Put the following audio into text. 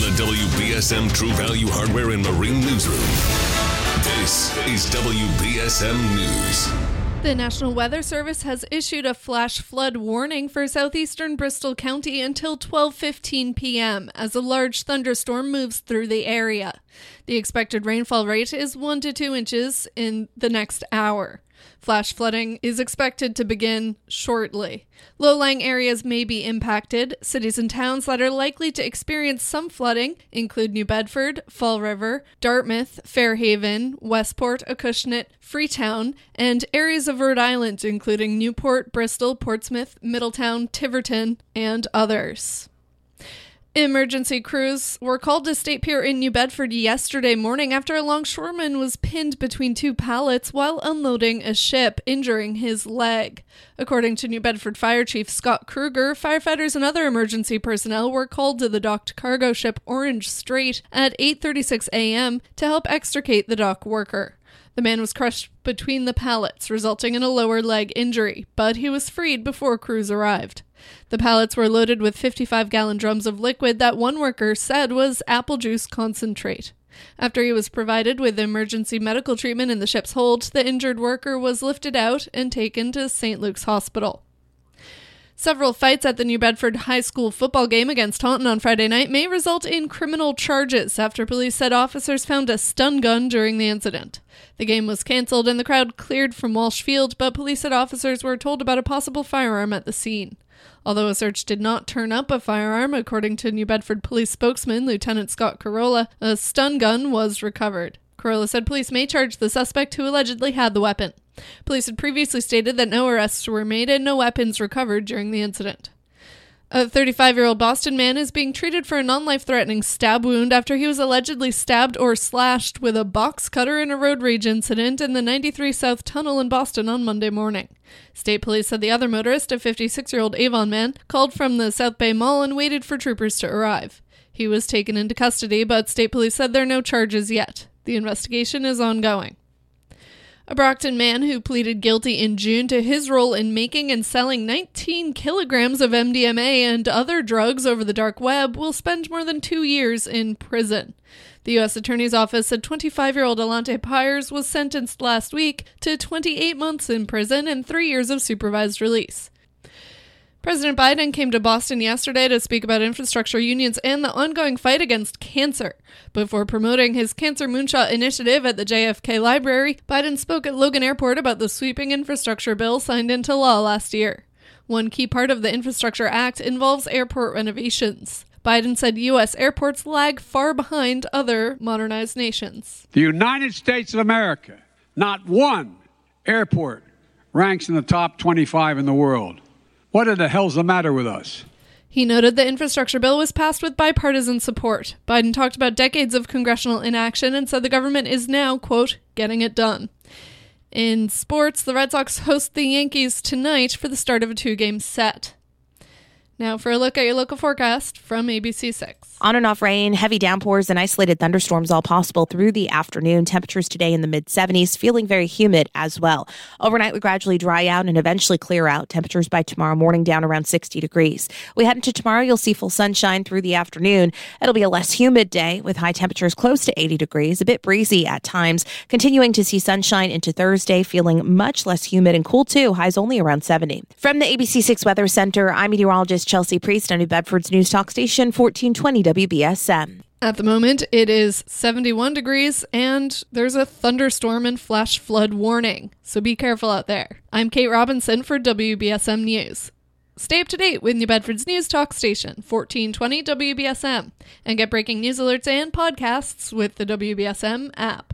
the WBSM True Value Hardware and Marine Newsroom. This is WBSM News. The National Weather Service has issued a flash flood warning for southeastern Bristol County until 12:15 p.m. as a large thunderstorm moves through the area. The expected rainfall rate is 1 to 2 inches in the next hour. Flash flooding is expected to begin shortly. Low lying areas may be impacted. Cities and towns that are likely to experience some flooding include New Bedford, Fall River, Dartmouth, Fairhaven, Westport, Acushnet, Freetown, and areas of Rhode Island, including Newport, Bristol, Portsmouth, Middletown, Tiverton, and others. Emergency crews were called to State Pier in New Bedford yesterday morning after a longshoreman was pinned between two pallets while unloading a ship, injuring his leg. According to New Bedford Fire Chief Scott Kruger, firefighters and other emergency personnel were called to the docked cargo ship Orange Strait at 8:36 a.m. to help extricate the dock worker. The man was crushed between the pallets, resulting in a lower leg injury, but he was freed before crews arrived. The pallets were loaded with 55 gallon drums of liquid that one worker said was apple juice concentrate. After he was provided with emergency medical treatment in the ship's hold, the injured worker was lifted out and taken to St. Luke's Hospital. Several fights at the New Bedford High School football game against Taunton on Friday night may result in criminal charges after police said officers found a stun gun during the incident. The game was canceled and the crowd cleared from Walsh Field, but police said officers were told about a possible firearm at the scene. Although a search did not turn up a firearm, according to New Bedford police spokesman Lieutenant Scott Carola, a stun gun was recovered. Carola said police may charge the suspect who allegedly had the weapon. Police had previously stated that no arrests were made and no weapons recovered during the incident. A 35 year old Boston man is being treated for a non life threatening stab wound after he was allegedly stabbed or slashed with a box cutter in a road rage incident in the 93 South Tunnel in Boston on Monday morning. State police said the other motorist, a 56 year old Avon man, called from the South Bay Mall and waited for troopers to arrive. He was taken into custody, but state police said there are no charges yet. The investigation is ongoing. A Brockton man who pleaded guilty in June to his role in making and selling 19 kilograms of MDMA and other drugs over the dark web will spend more than two years in prison. The U.S. Attorney's Office said 25 year old Alante Pyers was sentenced last week to 28 months in prison and three years of supervised release. President Biden came to Boston yesterday to speak about infrastructure unions and the ongoing fight against cancer. Before promoting his Cancer Moonshot initiative at the JFK Library, Biden spoke at Logan Airport about the sweeping infrastructure bill signed into law last year. One key part of the Infrastructure Act involves airport renovations. Biden said U.S. airports lag far behind other modernized nations. The United States of America, not one airport ranks in the top 25 in the world. What in the hell's the matter with us? He noted the infrastructure bill was passed with bipartisan support. Biden talked about decades of congressional inaction and said the government is now, quote, getting it done. In sports, the Red Sox host the Yankees tonight for the start of a two game set. Now for a look at your local forecast from ABC6. On and off rain, heavy downpours, and isolated thunderstorms all possible through the afternoon. Temperatures today in the mid 70s, feeling very humid as well. Overnight, we gradually dry out and eventually clear out. Temperatures by tomorrow morning down around 60 degrees. We head into tomorrow, you'll see full sunshine through the afternoon. It'll be a less humid day with high temperatures close to 80 degrees, a bit breezy at times. Continuing to see sunshine into Thursday, feeling much less humid and cool too. Highs only around 70. From the ABC6 Weather Center, I'm meteorologist Chelsea Priest on New Bedford's News Talk Station 1420 WBSM. At the moment, it is 71 degrees and there's a thunderstorm and flash flood warning, so be careful out there. I'm Kate Robinson for WBSM News. Stay up to date with New Bedford's News Talk Station, 1420 WBSM, and get breaking news alerts and podcasts with the WBSM app.